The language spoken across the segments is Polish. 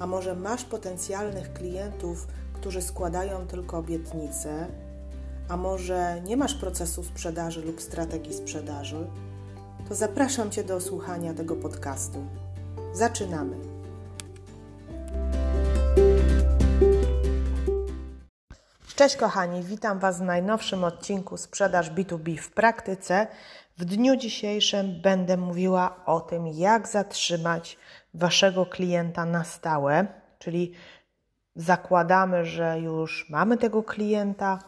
a może masz potencjalnych klientów, którzy składają tylko obietnice, a może nie masz procesu sprzedaży lub strategii sprzedaży, to zapraszam Cię do słuchania tego podcastu. Zaczynamy! Cześć kochani, witam Was w najnowszym odcinku Sprzedaż B2B w praktyce. W dniu dzisiejszym będę mówiła o tym, jak zatrzymać Waszego klienta na stałe, czyli zakładamy, że już mamy tego klienta.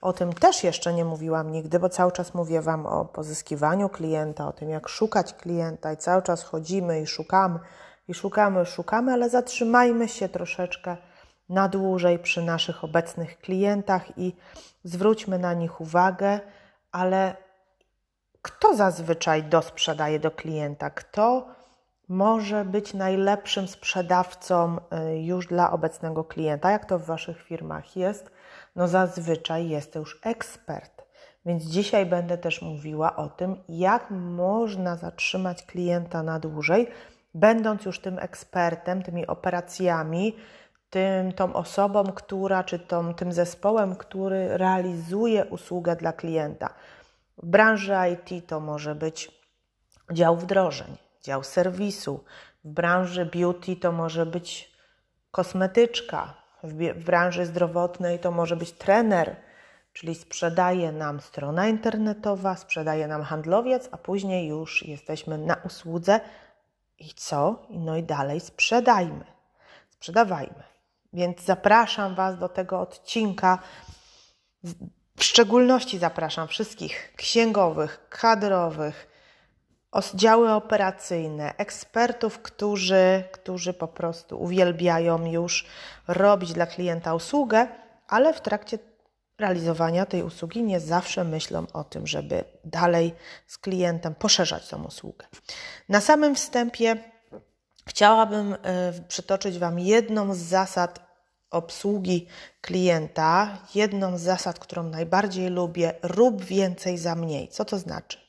O tym też jeszcze nie mówiłam nigdy, bo cały czas mówię Wam o pozyskiwaniu klienta, o tym, jak szukać klienta i cały czas chodzimy i szukamy, i szukamy, szukamy, ale zatrzymajmy się troszeczkę na dłużej przy naszych obecnych klientach i zwróćmy na nich uwagę, ale kto zazwyczaj dosprzedaje do klienta? Kto może być najlepszym sprzedawcą y, już dla obecnego klienta? Jak to w Waszych firmach jest? No zazwyczaj jest to już ekspert. Więc dzisiaj będę też mówiła o tym, jak można zatrzymać klienta na dłużej, będąc już tym ekspertem, tymi operacjami, tym, tą osobą, która, czy tą, tym zespołem, który realizuje usługę dla klienta. W branży IT to może być dział wdrożeń, dział serwisu, w branży beauty to może być kosmetyczka, w, branży zdrowotnej to może być trener, czyli sprzedaje nam strona internetowa, sprzedaje nam handlowiec, a później już jesteśmy na usłudze i co? No i dalej sprzedajmy, sprzedawajmy. Więc zapraszam Was do tego odcinka. W szczególności zapraszam wszystkich księgowych, kadrowych, oddziały operacyjne, ekspertów, którzy, którzy po prostu uwielbiają już robić dla klienta usługę, ale w trakcie realizowania tej usługi nie zawsze myślą o tym, żeby dalej z klientem poszerzać tą usługę. Na samym wstępie chciałabym y, przytoczyć Wam jedną z zasad obsługi klienta, jedną z zasad, którą najbardziej lubię, rób więcej za mniej. Co to znaczy?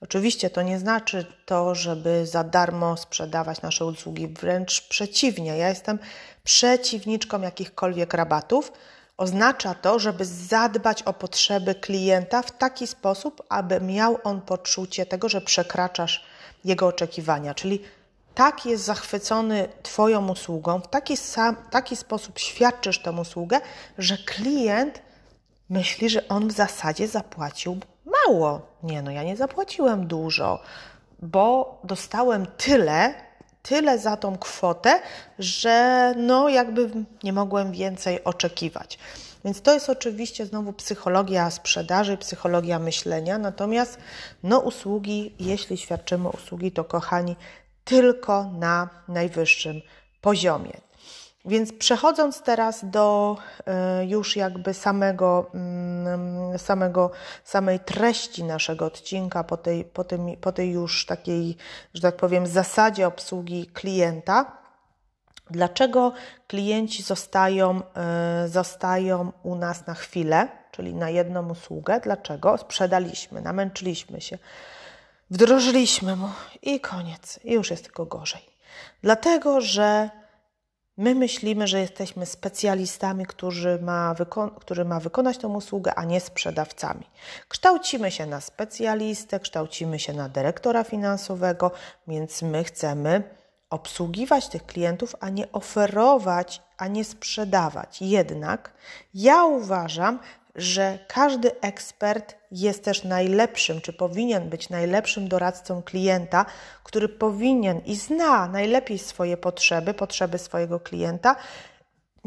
Oczywiście to nie znaczy to, żeby za darmo sprzedawać nasze usługi, wręcz przeciwnie. Ja jestem przeciwniczką jakichkolwiek rabatów. Oznacza to, żeby zadbać o potrzeby klienta w taki sposób, aby miał on poczucie tego, że przekraczasz jego oczekiwania. Czyli tak jest zachwycony Twoją usługą, w taki, sam, taki sposób świadczysz tę usługę, że klient myśli, że on w zasadzie zapłacił mało. Nie, no ja nie zapłaciłem dużo, bo dostałem tyle, tyle za tą kwotę, że no jakby nie mogłem więcej oczekiwać. Więc to jest oczywiście znowu psychologia sprzedaży, psychologia myślenia, natomiast no usługi, jeśli świadczymy usługi, to kochani, tylko na najwyższym poziomie. Więc przechodząc teraz do e, już jakby samego, mm, samego, samej treści naszego odcinka, po tej, po, tym, po tej już takiej, że tak powiem, zasadzie obsługi klienta, dlaczego klienci zostają, e, zostają u nas na chwilę, czyli na jedną usługę, dlaczego? Sprzedaliśmy, namęczyliśmy się, wdrożyliśmy mu i koniec, i już jest tylko gorzej. Dlatego, że My myślimy, że jesteśmy specjalistami, którzy ma, który ma wykonać tę usługę, a nie sprzedawcami. Kształcimy się na specjalistę, kształcimy się na dyrektora finansowego, więc my chcemy obsługiwać tych klientów, a nie oferować, a nie sprzedawać. Jednak ja uważam, że każdy ekspert jest też najlepszym, czy powinien być najlepszym doradcą klienta, który powinien i zna najlepiej swoje potrzeby, potrzeby swojego klienta,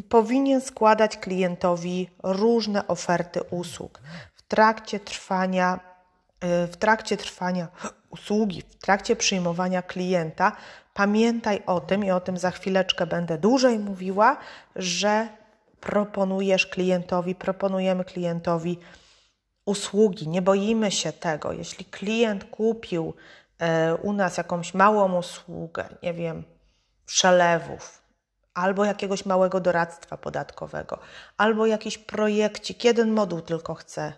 powinien składać klientowi różne oferty usług. W trakcie trwania w trakcie trwania usługi, w trakcie przyjmowania klienta, pamiętaj o tym i o tym za chwileczkę będę dłużej mówiła, że proponujesz klientowi, proponujemy klientowi usługi. Nie boimy się tego. Jeśli klient kupił e, u nas jakąś małą usługę, nie wiem, przelewów, albo jakiegoś małego doradztwa podatkowego, albo jakiś projekcik, jeden moduł tylko chce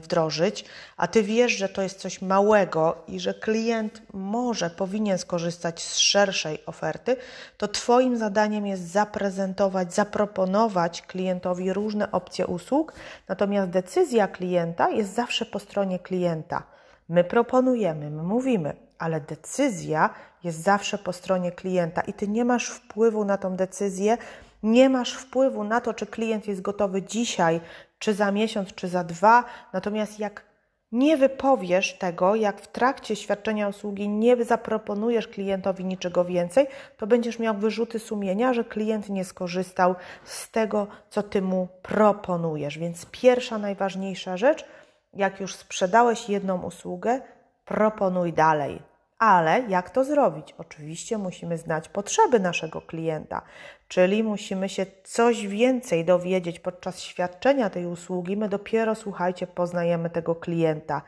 wdrożyć, a ty wiesz, że to jest coś małego i że klient może, powinien skorzystać z szerszej oferty, to Twoim zadaniem jest zaprezentować, zaproponować klientowi różne opcje usług, natomiast decyzja klienta jest zawsze po stronie klienta. My proponujemy, my mówimy, ale decyzja jest zawsze po stronie klienta i ty nie masz wpływu na tą decyzję, nie masz wpływu na to, czy klient jest gotowy dzisiaj, czy za miesiąc, czy za dwa. Natomiast jak nie wypowiesz tego, jak w trakcie świadczenia usługi nie zaproponujesz klientowi niczego więcej, to będziesz miał wyrzuty sumienia, że klient nie skorzystał z tego, co ty mu proponujesz. Więc pierwsza, najważniejsza rzecz, jak już sprzedałeś jedną usługę, proponuj dalej. Ale jak to zrobić? Oczywiście musimy znać potrzeby naszego klienta, czyli musimy się coś więcej dowiedzieć podczas świadczenia tej usługi. My dopiero, słuchajcie, poznajemy tego klienta.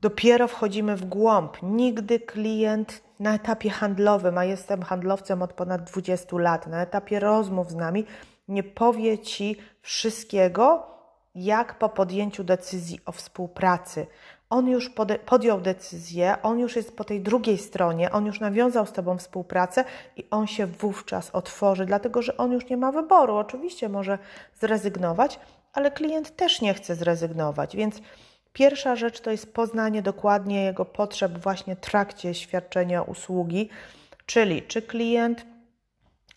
Dopiero wchodzimy w głąb. Nigdy klient na etapie handlowym, a jestem handlowcem od ponad 20 lat, na etapie rozmów z nami, nie powie ci wszystkiego, jak po podjęciu decyzji o współpracy on już podjął decyzję, on już jest po tej drugiej stronie, on już nawiązał z Tobą współpracę i on się wówczas otworzy, dlatego że on już nie ma wyboru. Oczywiście może zrezygnować, ale klient też nie chce zrezygnować, więc pierwsza rzecz to jest poznanie dokładnie jego potrzeb właśnie w trakcie świadczenia usługi, czyli czy klient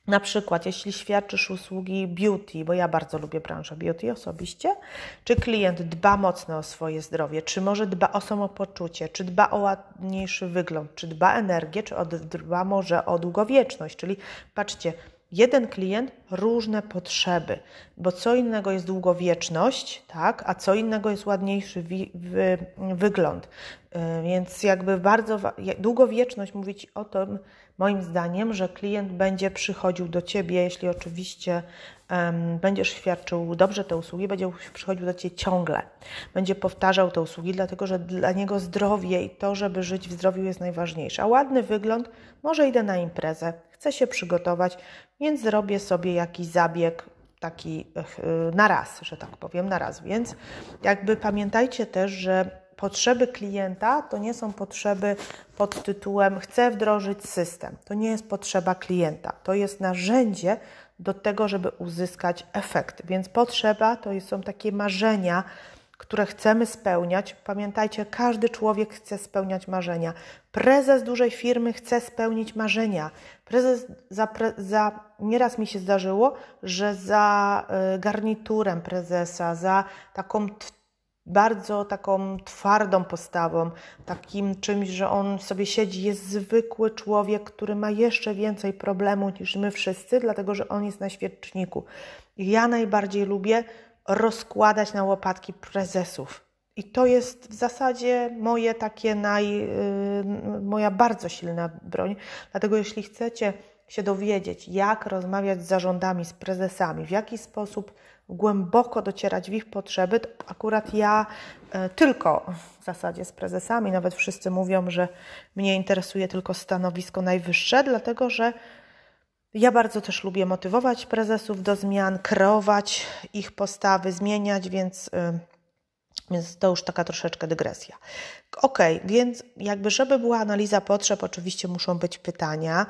na przykład, jeśli świadczysz usługi beauty, bo ja bardzo lubię branżę beauty osobiście, czy klient dba mocno o swoje zdrowie, czy może dba o samopoczucie, czy dba o ładniejszy wygląd, czy dba o energię, czy dba może o długowieczność. Czyli patrzcie, jeden klient, różne potrzeby, bo co innego jest długowieczność, tak, a co innego jest ładniejszy wi- wy- wygląd. Yy, więc jakby bardzo długowieczność mówi Ci o tym, moim zdaniem, że klient będzie przychodził do Ciebie, jeśli oczywiście um, będziesz świadczył dobrze te usługi, będzie przychodził do Ciebie ciągle. Będzie powtarzał te usługi, dlatego że dla niego zdrowie i to, żeby żyć w zdrowiu jest najważniejsze. A ładny wygląd, może idę na imprezę, chcę się przygotować, więc zrobię sobie jakiś zabieg, taki na raz, że tak powiem, na raz. Więc jakby pamiętajcie też, że potrzeby klienta to nie są potrzeby pod tytułem chcę wdrożyć system. To nie jest potrzeba klienta. To jest narzędzie do tego, żeby uzyskać efekt. Więc potrzeba to są takie marzenia, które chcemy spełniać. Pamiętajcie, każdy człowiek chce spełniać marzenia. Prezes dużej firmy chce spełnić marzenia. Prezes za, za nieraz mi się zdarzyło, że za y, garniturem prezesa, za taką bardzo taką twardą postawą, takim czymś, że on sobie siedzi, jest zwykły człowiek, który ma jeszcze więcej problemów niż my wszyscy, dlatego że on jest na świeczniku. Ja najbardziej lubię rozkładać na łopatki prezesów. I to jest w zasadzie moje takie naj, yy, moja bardzo silna broń. Dlatego jeśli chcecie się dowiedzieć, jak rozmawiać z zarządami, z prezesami, w jaki sposób głęboko docierać w ich potrzeby, to akurat ja e, tylko w zasadzie z prezesami, nawet wszyscy mówią, że mnie interesuje tylko stanowisko najwyższe, dlatego że ja bardzo też lubię motywować prezesów do zmian, kreować ich postawy, zmieniać, więc, e, więc to już taka troszeczkę dygresja. Ok, więc jakby, żeby była analiza potrzeb, oczywiście muszą być pytania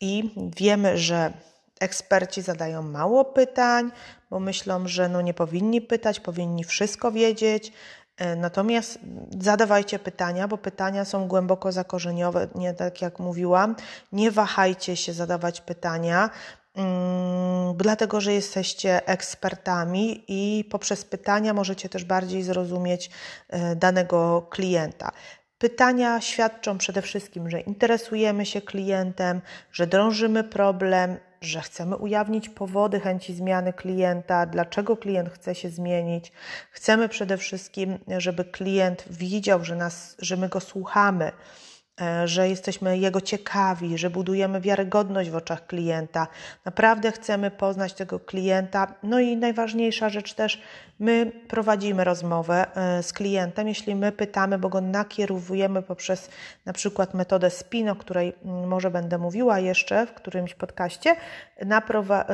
i wiemy, że Eksperci zadają mało pytań, bo myślą, że no nie powinni pytać, powinni wszystko wiedzieć. E, natomiast zadawajcie pytania, bo pytania są głęboko zakorzeniowe, nie tak jak mówiłam. Nie wahajcie się zadawać pytania, mm, dlatego że jesteście ekspertami i poprzez pytania możecie też bardziej zrozumieć e, danego klienta. Pytania świadczą przede wszystkim, że interesujemy się klientem, że drążymy problem że chcemy ujawnić powody chęci zmiany klienta, dlaczego klient chce się zmienić. Chcemy przede wszystkim, żeby klient widział, że, nas, że my go słuchamy, że jesteśmy jego ciekawi, że budujemy wiarygodność w oczach klienta. Naprawdę chcemy poznać tego klienta. No i najważniejsza rzecz też, my prowadzimy rozmowę e, z klientem, jeśli my pytamy, bo go nakierowujemy poprzez na przykład metodę SPIN, o której mm, może będę mówiła jeszcze w którymś podcaście,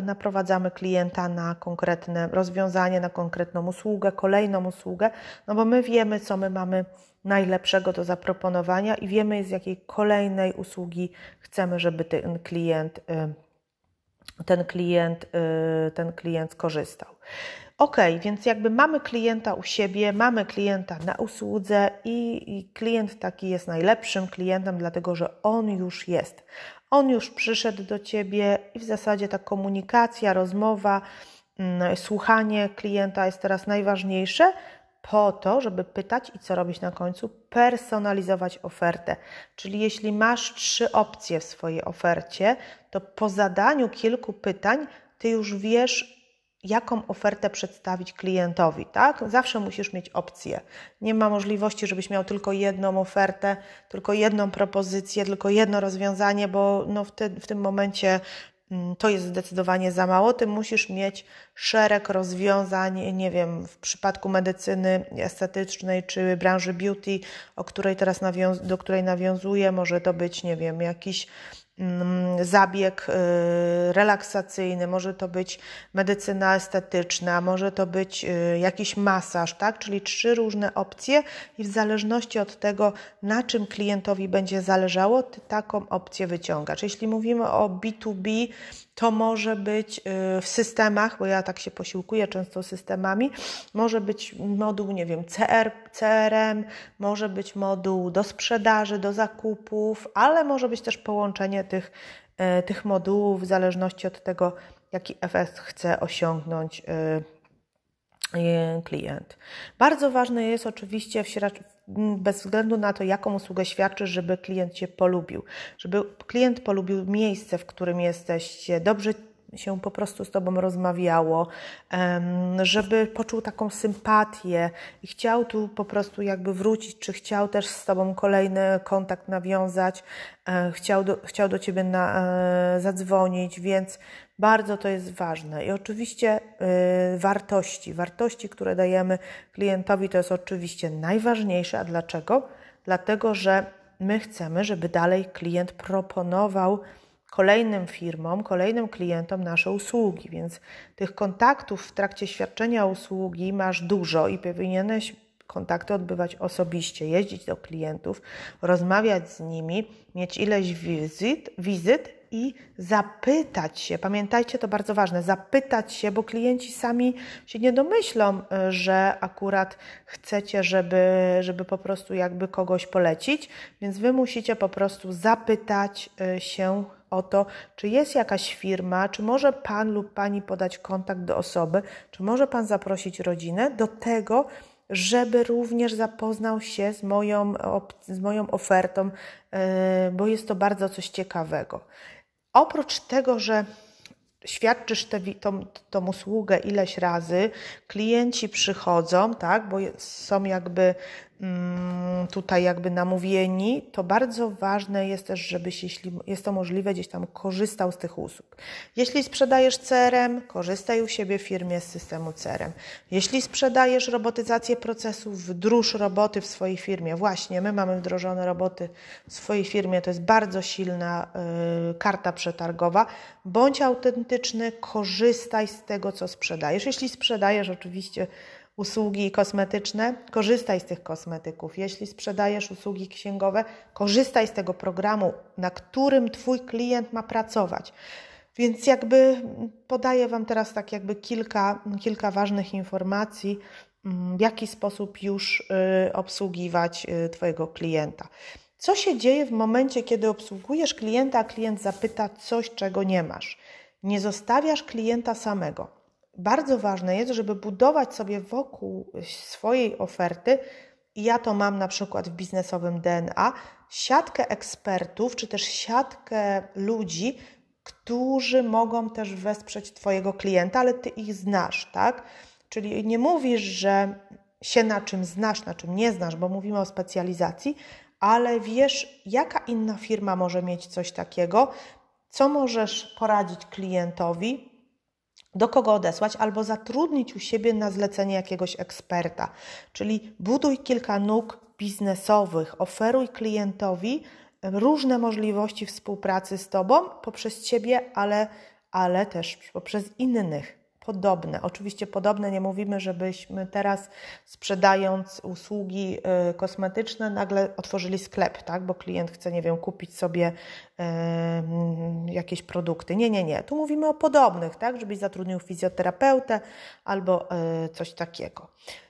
naprowadzamy klienta na konkretne rozwiązanie, na konkretną usługę, kolejną usługę, no bo my wiemy, co my mamy najlepszego do zaproponowania i wiemy, z jakiej kolejnej usługi chcemy, żeby ten klient, y, ten klient, y, ten klient skorzystał. Ok, więc jakby mamy klienta u siebie, mamy klienta na usłudze i, i klient taki jest najlepszym klientem, dlatego że on już jest. On już przyszedł do ciebie i w zasadzie ta komunikacja, rozmowa, mm, słuchanie klienta jest teraz najważniejsze, po to, żeby pytać i co robić na końcu? Personalizować ofertę. Czyli jeśli masz trzy opcje w swojej ofercie, to po zadaniu kilku pytań ty już wiesz, jaką ofertę przedstawić klientowi, tak? Zawsze musisz mieć opcję. Nie ma możliwości, żebyś miał tylko jedną ofertę, tylko jedną propozycję, tylko jedno rozwiązanie, bo no w, te, w tym momencie to jest zdecydowanie za mało. Ty musisz mieć szereg rozwiązań, nie wiem, w przypadku medycyny estetycznej czy branży beauty, o której teraz do której nawiązuję, może to być, nie wiem, jakiś Mm, zabieg y, relaksacyjny, może to być medycyna estetyczna, może to być y, jakiś masaż, tak? Czyli trzy różne opcje i w zależności od tego, na czym klientowi będzie zależało, ty taką opcję wyciągasz. Jeśli mówimy o B2B, to może być y, w systemach, bo ja tak się posiłkuję często systemami, może być moduł, nie wiem, CR, CRM, może być moduł do sprzedaży, do zakupów, ale może być też połączenie tych, y, tych modułów w zależności od tego, jaki efekt chce osiągnąć y, klient. Bardzo ważne jest oczywiście bez względu na to, jaką usługę świadczysz, żeby klient Cię polubił, żeby klient polubił miejsce, w którym jesteście, dobrze się po prostu z Tobą rozmawiało, żeby poczuł taką sympatię i chciał tu po prostu jakby wrócić, czy chciał też z Tobą kolejny kontakt nawiązać, e, chciał do, chciał do Ciebie na, e, zadzwonić, więc bardzo to jest ważne. I oczywiście y, wartości, wartości, które dajemy klientowi, to jest oczywiście najważniejsze. A dlaczego? Dlatego, że my chcemy, żeby dalej klient proponował kolejnym firmom, kolejnym klientom nasze usługi, więc tych kontaktów w trakcie świadczenia usługi masz dużo i powinieneś kontakty odbywać osobiście, jeździć do klientów, rozmawiać z nimi, mieć ileś wizyt, wizyt i zapytać się. Pamiętajcie, to bardzo ważne, zapytać się, bo klienci sami się nie domyślą, e, że akurat chcecie, żeby, żeby po prostu jakby kogoś polecić, więc wy musicie po prostu zapytać e, się o to, czy jest jakaś firma, czy może pan lub pani podać kontakt do osoby, czy może pan zaprosić rodzinę do tego, żeby również zapoznał się z moją, z moją ofertą, e, bo jest to bardzo coś ciekawego. Oprócz tego, że świadczysz tę, tą, tą usługę ileś razy, klienci przychodzą, tak, bo są jakby tutaj jakby namówieni, to bardzo ważne jest też, żebyś, jeśli jest to możliwe, gdzieś tam korzystał z tych usług. Jeśli sprzedajesz CRM, korzystaj u siebie w firmie z systemu CRM. Jeśli sprzedajesz robotyzację procesów, wdróż roboty w swojej firmie. Właśnie, my mamy wdrożone roboty w swojej firmie, to jest bardzo silna y, karta przetargowa. Bądź autentyczny, korzystaj z tego, co sprzedajesz. Jeśli sprzedajesz oczywiście usługi kosmetyczne, korzystaj z tych kosmetyków. Jeśli sprzedajesz usługi księgowe, korzystaj z tego programu, na którym Twój klient ma pracować. Więc jakby podaję Wam teraz tak jakby kilka, kilka ważnych informacji, mm, w jaki sposób już y, obsługiwać y, Twojego klienta. Co się dzieje w momencie, kiedy obsługujesz klienta, a klient zapyta coś, czego nie masz? Nie zostawiasz klienta samego bardzo ważne jest, żeby budować sobie wokół swojej oferty, ja to mam na przykład w biznesowym DNA, siatkę ekspertów, czy też siatkę ludzi, którzy mogą też wesprzeć Twojego klienta, ale Ty ich znasz, tak? Czyli nie mówisz, że się na czym znasz, na czym nie znasz, bo mówimy o specjalizacji, ale wiesz, jaka inna firma może mieć coś takiego, co możesz poradzić klientowi, do kogo odesłać, albo zatrudnić u siebie na zlecenie jakiegoś eksperta. Czyli buduj kilka nóg biznesowych, oferuj klientowi różne możliwości współpracy z Tobą poprzez Ciebie, ale, ale też poprzez innych podobne. Oczywiście podobne nie mówimy, żebyśmy teraz sprzedając usługi y, kosmetyczne nagle otworzyli sklep, tak? bo klient chce, nie wiem, kupić sobie jakieś produkty. Nie, nie, nie. Tu mówimy o podobnych, tak? żebyś zatrudnił fizjoterapeutę albo y, coś takiego.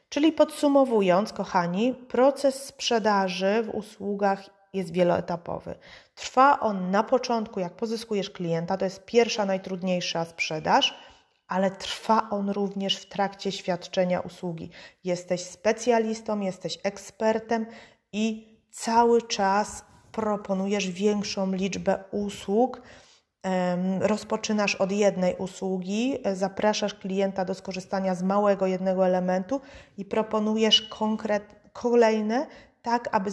Czyli podsumowując, kochani, proces sprzedaży w usługach jest wieloetapowy. Trwa on na początku, jak pozyskujesz klienta, to jest pierwsza, najtrudniejsza sprzedaż ale trwa on również w trakcie świadczenia usługi. Jesteś specjalistą, jesteś ekspertem i cały czas proponujesz większą liczbę usług. Rozpoczynasz od jednej usługi, zapraszasz klienta do skorzystania z małego jednego elementu i proponujesz konkret, kolejne, tak aby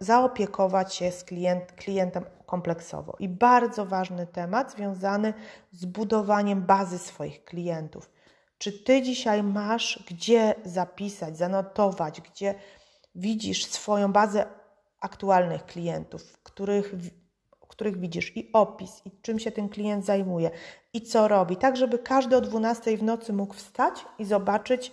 zaopiekować się z klient, klientem kompleksowo. I bardzo ważny temat związany z budowaniem bazy swoich klientów. Czy ty dzisiaj masz gdzie zapisać, zanotować, gdzie widzisz swoją bazę aktualnych klientów, których, których widzisz i opis, i czym się ten klient zajmuje, i co robi, tak żeby każdy o 12 w nocy mógł wstać i zobaczyć,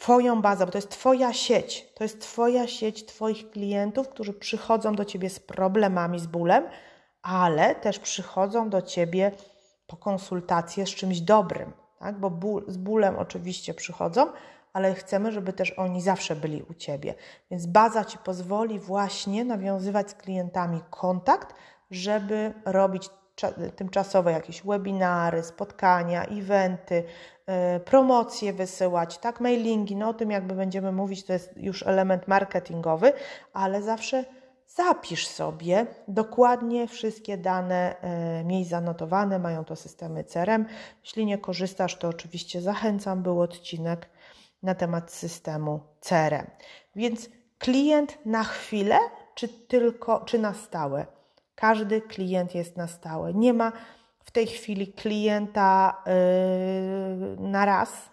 Twoją bazę, bo to jest Twoja sieć. To jest Twoja sieć Twoich klientów, którzy przychodzą do Ciebie z problemami, z bólem, ale też przychodzą do Ciebie po konsultację z czymś dobrym, tak? bo ból, z bólem oczywiście przychodzą, ale chcemy, żeby też oni zawsze byli u Ciebie. Więc baza Ci pozwoli właśnie nawiązywać z klientami kontakt, żeby robić tymczasowe jakieś webinary, spotkania, eventy, E, promocje wysyłać, tak, mailingi, no o tym jakby będziemy mówić, to jest już element marketingowy, ale zawsze zapisz sobie dokładnie wszystkie dane, e, miej zanotowane, mają to systemy CRM. Jeśli nie korzystasz, to oczywiście zachęcam, był odcinek na temat systemu CRM. Więc klient na chwilę, czy tylko, czy na stałe? Każdy klient jest na stałe. Nie ma w tej chwili klienta yy, na raz,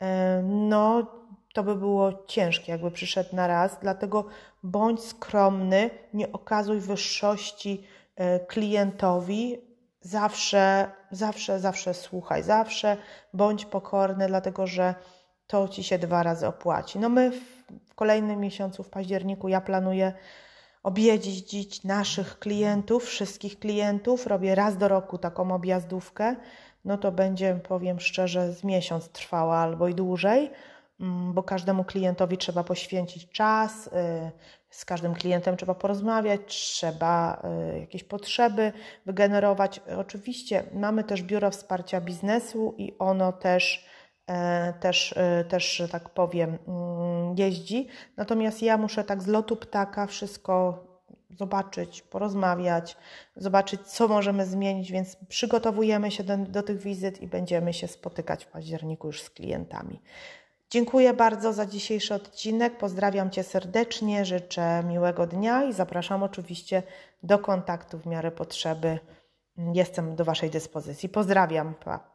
yy, no to by było ciężkie, jakby przyszedł na raz, dlatego bądź skromny, nie okazuj wyższości yy, klientowi, zawsze, zawsze, zawsze słuchaj, zawsze bądź pokorny, dlatego że to ci się dwa razy opłaci. No my w kolejnym miesiącu, w październiku, ja planuję objeździć naszych klientów, wszystkich klientów. Robię raz do roku taką objazdówkę. No to będzie, powiem szczerze, z miesiąc trwała albo i dłużej, mm, bo każdemu klientowi trzeba poświęcić czas, y, z każdym klientem trzeba porozmawiać, trzeba y, jakieś potrzeby wygenerować. Oczywiście mamy też biuro wsparcia biznesu i ono też też, y, też, że tak powiem, mm, jeździ. Natomiast ja muszę tak z lotu ptaka wszystko zobaczyć, porozmawiać, zobaczyć, co możemy zmienić, więc przygotowujemy się do, do tych wizyt i będziemy się spotykać w październiku już z klientami. Dziękuję bardzo za dzisiejszy odcinek. Pozdrawiam Cię serdecznie, życzę miłego dnia i zapraszam oczywiście do kontaktu w miarę potrzeby. Jestem do Waszej dyspozycji. Pozdrawiam. Pa.